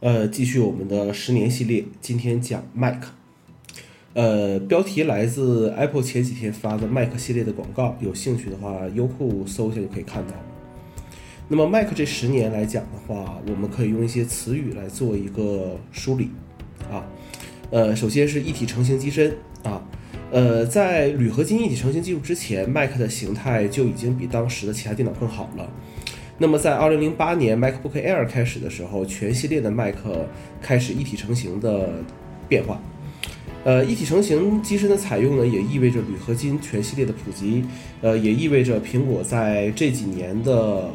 呃，继续我们的十年系列，今天讲 Mac。呃，标题来自 Apple 前几天发的 Mac 系列的广告，有兴趣的话，优酷搜一下就可以看到。那么 Mac 这十年来讲的话，我们可以用一些词语来做一个梳理啊。呃，首先是一体成型机身啊。呃，在铝合金一体成型技术之前，Mac 的形态就已经比当时的其他电脑更好了。那么在2008年 MacBook Air 开始的时候，全系列的 Mac 开始一体成型的变化。呃，一体成型机身的采用呢，也意味着铝合金全系列的普及。呃，也意味着苹果在这几年的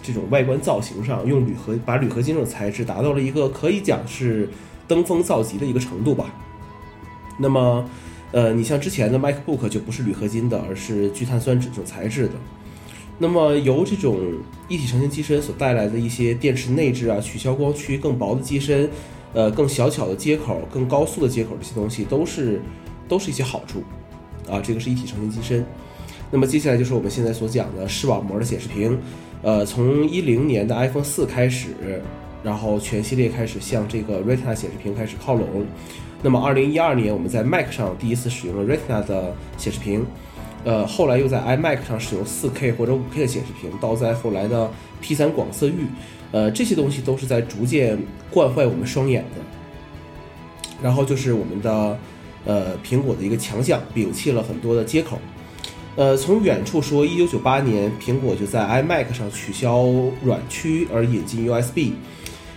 这种外观造型上，用铝合把铝合金这种材质达到了一个可以讲是登峰造极的一个程度吧。那么，呃，你像之前的 MacBook 就不是铝合金的，而是聚碳酸酯这种材质的。那么由这种一体成型机身所带来的一些电池内置啊、取消光区、更薄的机身、呃更小巧的接口、更高速的接口这些东西，都是都是一些好处啊。这个是一体成型机身。那么接下来就是我们现在所讲的视网膜的显示屏。呃，从一零年的 iPhone 四开始，然后全系列开始向这个 Retina 显示屏开始靠拢。那么二零一二年我们在 Mac 上第一次使用了 Retina 的显示屏。呃，后来又在 iMac 上使用 4K 或者 5K 的显示屏，到在后来的 P3 广色域，呃，这些东西都是在逐渐惯坏我们双眼的。然后就是我们的呃苹果的一个强项，摒弃了很多的接口。呃，从远处说，1998年苹果就在 iMac 上取消软驱而引进 USB。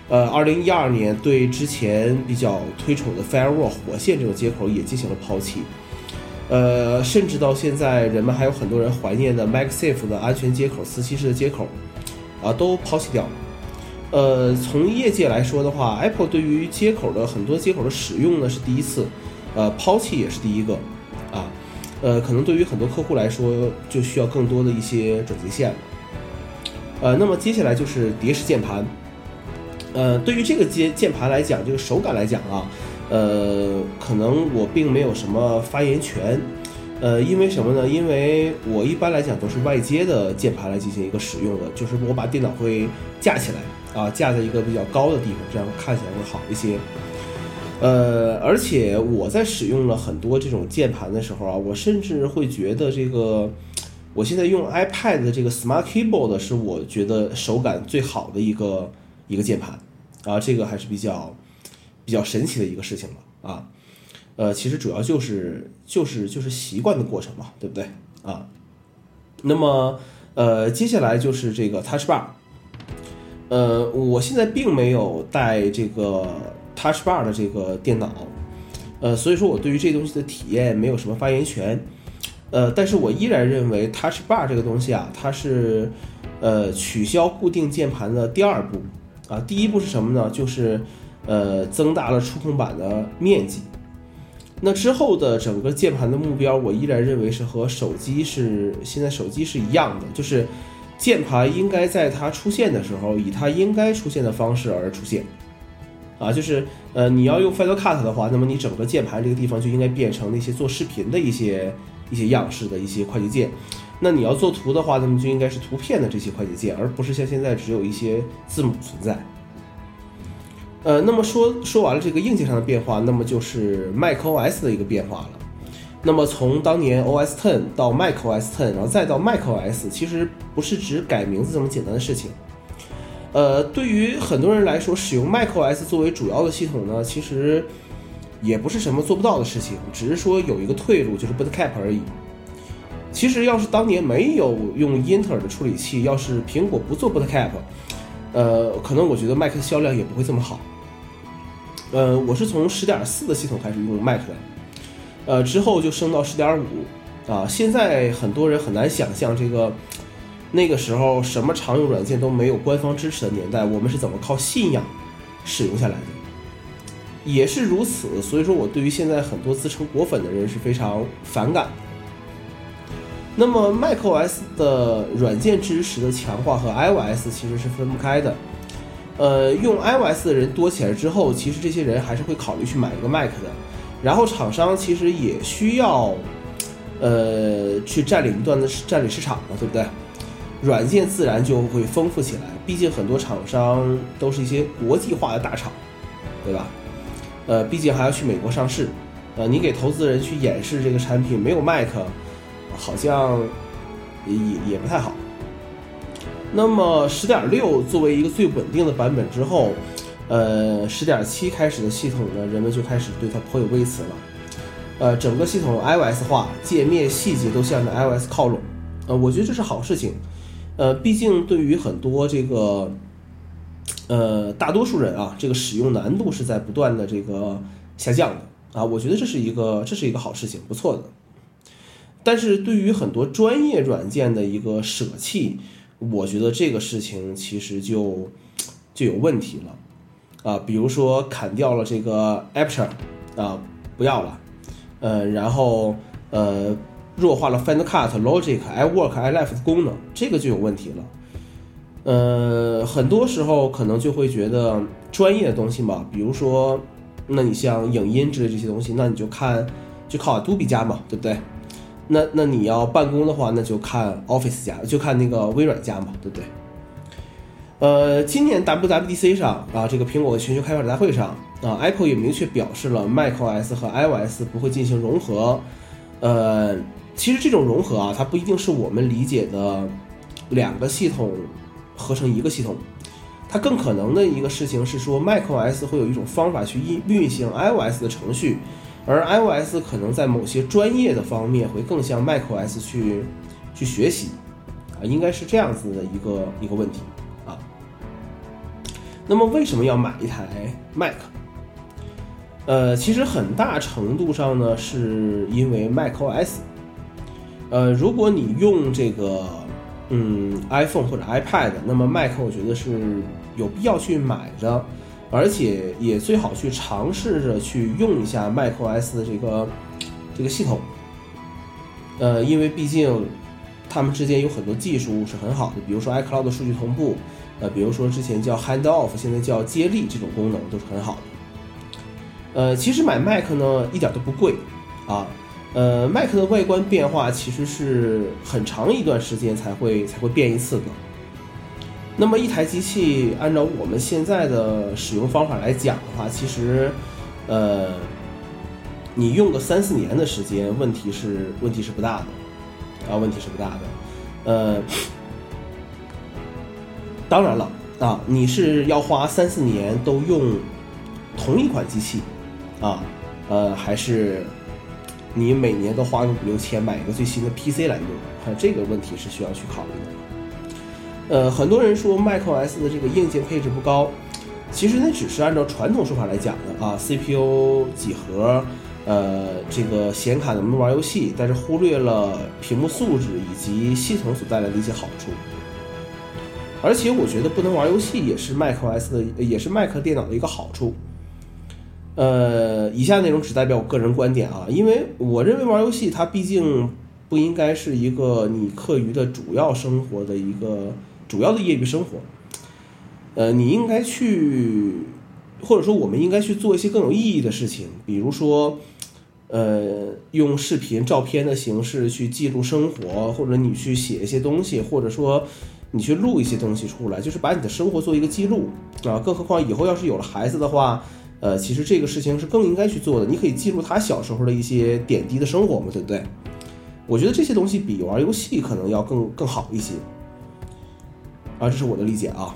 呃，2012年对之前比较推崇的 Firewall 火线这种接口也进行了抛弃。呃，甚至到现在，人们还有很多人怀念的 MagSafe 的安全接口、磁吸式的接口，啊，都抛弃掉了。呃，从业界来说的话，Apple 对于接口的很多接口的使用呢是第一次，呃，抛弃也是第一个，啊，呃，可能对于很多客户来说，就需要更多的一些转接线了。呃，那么接下来就是蝶式键盘，呃，对于这个键键盘来讲，这个手感来讲啊。呃，可能我并没有什么发言权，呃，因为什么呢？因为我一般来讲都是外接的键盘来进行一个使用的，就是我把电脑会架起来啊，架在一个比较高的地方，这样看起来会好一些。呃，而且我在使用了很多这种键盘的时候啊，我甚至会觉得这个，我现在用 iPad 的这个 Smart Keyboard 是我觉得手感最好的一个一个键盘啊，这个还是比较。比较神奇的一个事情了啊，呃，其实主要就是就是就是习惯的过程嘛，对不对？啊？那么呃，接下来就是这个 Touch Bar，呃，我现在并没有带这个 Touch Bar 的这个电脑，呃，所以说我对于这东西的体验没有什么发言权，呃，但是我依然认为 Touch Bar 这个东西啊，它是呃取消固定键盘的第二步。啊，第一步是什么呢？就是呃，增大了触控板的面积。那之后的整个键盘的目标，我依然认为是和手机是现在手机是一样的，就是键盘应该在它出现的时候，以它应该出现的方式而出现。啊，就是呃，你要用 Final Cut 的话，那么你整个键盘这个地方就应该变成那些做视频的一些一些样式的一些快捷键。那你要做图的话，那么就应该是图片的这些快捷键，而不是像现在只有一些字母存在。呃，那么说说完了这个硬件上的变化，那么就是 macOS 的一个变化了。那么从当年 OS Ten 到 macOS Ten，然后再到 macOS，其实不是只改名字这么简单的事情。呃，对于很多人来说，使用 macOS 作为主要的系统呢，其实也不是什么做不到的事情，只是说有一个退路，就是 Bootcamp 而已。其实要是当年没有用英特尔的处理器，要是苹果不做 Bootcamp，呃，可能我觉得 Mac 的销量也不会这么好。呃，我是从十点四的系统开始用 Mac 的，呃，之后就升到十点五，啊，现在很多人很难想象这个那个时候什么常用软件都没有官方支持的年代，我们是怎么靠信仰使用下来的，也是如此。所以说我对于现在很多自称果粉的人是非常反感。那么 macOS 的软件支持的强化和 iOS 其实是分不开的。呃，用 iOS 的人多起来之后，其实这些人还是会考虑去买一个 Mac 的。然后厂商其实也需要，呃，去占领一段的占领市场嘛，对不对？软件自然就会丰富起来。毕竟很多厂商都是一些国际化的大厂，对吧？呃，毕竟还要去美国上市，呃，你给投资人去演示这个产品没有 Mac，好像也也也不太好。那么十点六作为一个最稳定的版本之后，呃，十点七开始的系统呢，人们就开始对它颇有微词了。呃，整个系统 iOS 化，界面细节都向着 iOS 靠拢。呃，我觉得这是好事情。呃，毕竟对于很多这个，呃，大多数人啊，这个使用难度是在不断的这个下降的啊。我觉得这是一个这是一个好事情，不错的。但是对于很多专业软件的一个舍弃，我觉得这个事情其实就就有问题了啊。比如说砍掉了这个 Aperture 啊，不要了。呃，然后呃，弱化了 Final Cut、Logic、iWork、iLife 的功能，这个就有问题了。呃，很多时候可能就会觉得专业的东西嘛，比如说，那你像影音之类这些东西，那你就看就靠 Adobe 加嘛，对不对？那那你要办公的话，那就看 Office 加，就看那个微软加嘛，对不对？呃，今年 WWDC 上啊，这个苹果的全球开发者大会上。啊，Apple 也明确表示了 macOS 和 iOS 不会进行融合。呃，其实这种融合啊，它不一定是我们理解的两个系统合成一个系统，它更可能的一个事情是说，macOS 会有一种方法去运运行 iOS 的程序，而 iOS 可能在某些专业的方面会更向 macOS 去去学习。啊，应该是这样子的一个一个问题啊。那么为什么要买一台 Mac？呃，其实很大程度上呢，是因为 macOS。呃，如果你用这个嗯 iPhone 或者 iPad，那么 Mac 我觉得是有必要去买的，而且也最好去尝试着去用一下 macOS 的这个这个系统。呃，因为毕竟它们之间有很多技术是很好的，比如说 iCloud 的数据同步，呃，比如说之前叫 Handoff，现在叫接力这种功能都是很好的。呃，其实买 Mac 呢一点都不贵，啊，呃，Mac 的外观变化其实是很长一段时间才会才会变一次的。那么一台机器按照我们现在的使用方法来讲的话，其实，呃，你用个三四年的时间，问题是问题是不大的，啊，问题是不大的。呃，当然了，啊，你是要花三四年都用同一款机器。啊，呃，还是你每年都花个五六千买一个最新的 PC 来用，看这个问题是需要去考虑的。呃，很多人说 macOS 的这个硬件配置不高，其实那只是按照传统说法来讲的啊，CPU 几核，呃，这个显卡能不能玩游戏，但是忽略了屏幕素质以及系统所带来的一些好处。而且我觉得不能玩游戏也是 macOS 的，也是 Mac 电脑的一个好处。呃，以下内容只代表我个人观点啊，因为我认为玩游戏它毕竟不应该是一个你课余的主要生活的一个主要的业余生活。呃，你应该去，或者说我们应该去做一些更有意义的事情，比如说，呃，用视频、照片的形式去记录生活，或者你去写一些东西，或者说你去录一些东西出来，就是把你的生活做一个记录啊。更何况以后要是有了孩子的话。呃，其实这个事情是更应该去做的。你可以记录他小时候的一些点滴的生活嘛，对不对？我觉得这些东西比玩游戏可能要更更好一些。啊，这是我的理解啊。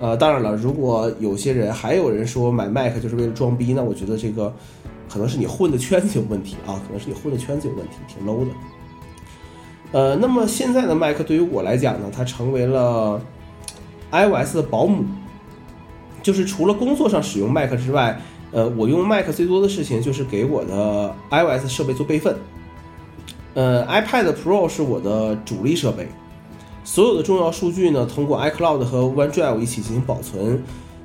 呃，当然了，如果有些人还有人说买 Mac 就是为了装逼，那我觉得这个可能是你混的圈子有问题啊，可能是你混的圈子有问题，挺 low 的。呃，那么现在的 Mac 对于我来讲呢，它成为了 iOS 的保姆。就是除了工作上使用 Mac 之外，呃，我用 Mac 最多的事情就是给我的 iOS 设备做备份。呃，iPad Pro 是我的主力设备，所有的重要数据呢通过 iCloud 和 OneDrive 一起进行保存。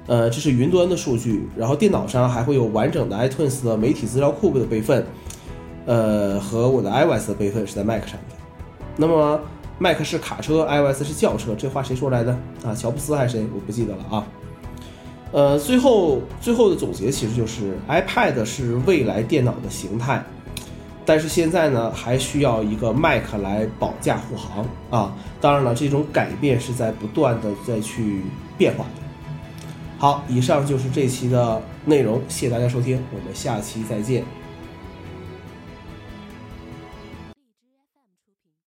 呃，这是云端的数据，然后电脑上还会有完整的 iTunes 的媒体资料库的备份。呃，和我的 iOS 的备份是在 Mac 上的。那么 Mac 是卡车，iOS 是轿车，这话谁说来的啊？乔布斯还是谁？我不记得了啊。呃，最后最后的总结其实就是，iPad 是未来电脑的形态，但是现在呢，还需要一个 Mac 来保驾护航啊。当然了，这种改变是在不断的再去变化。好，以上就是这期的内容，谢谢大家收听，我们下期再见。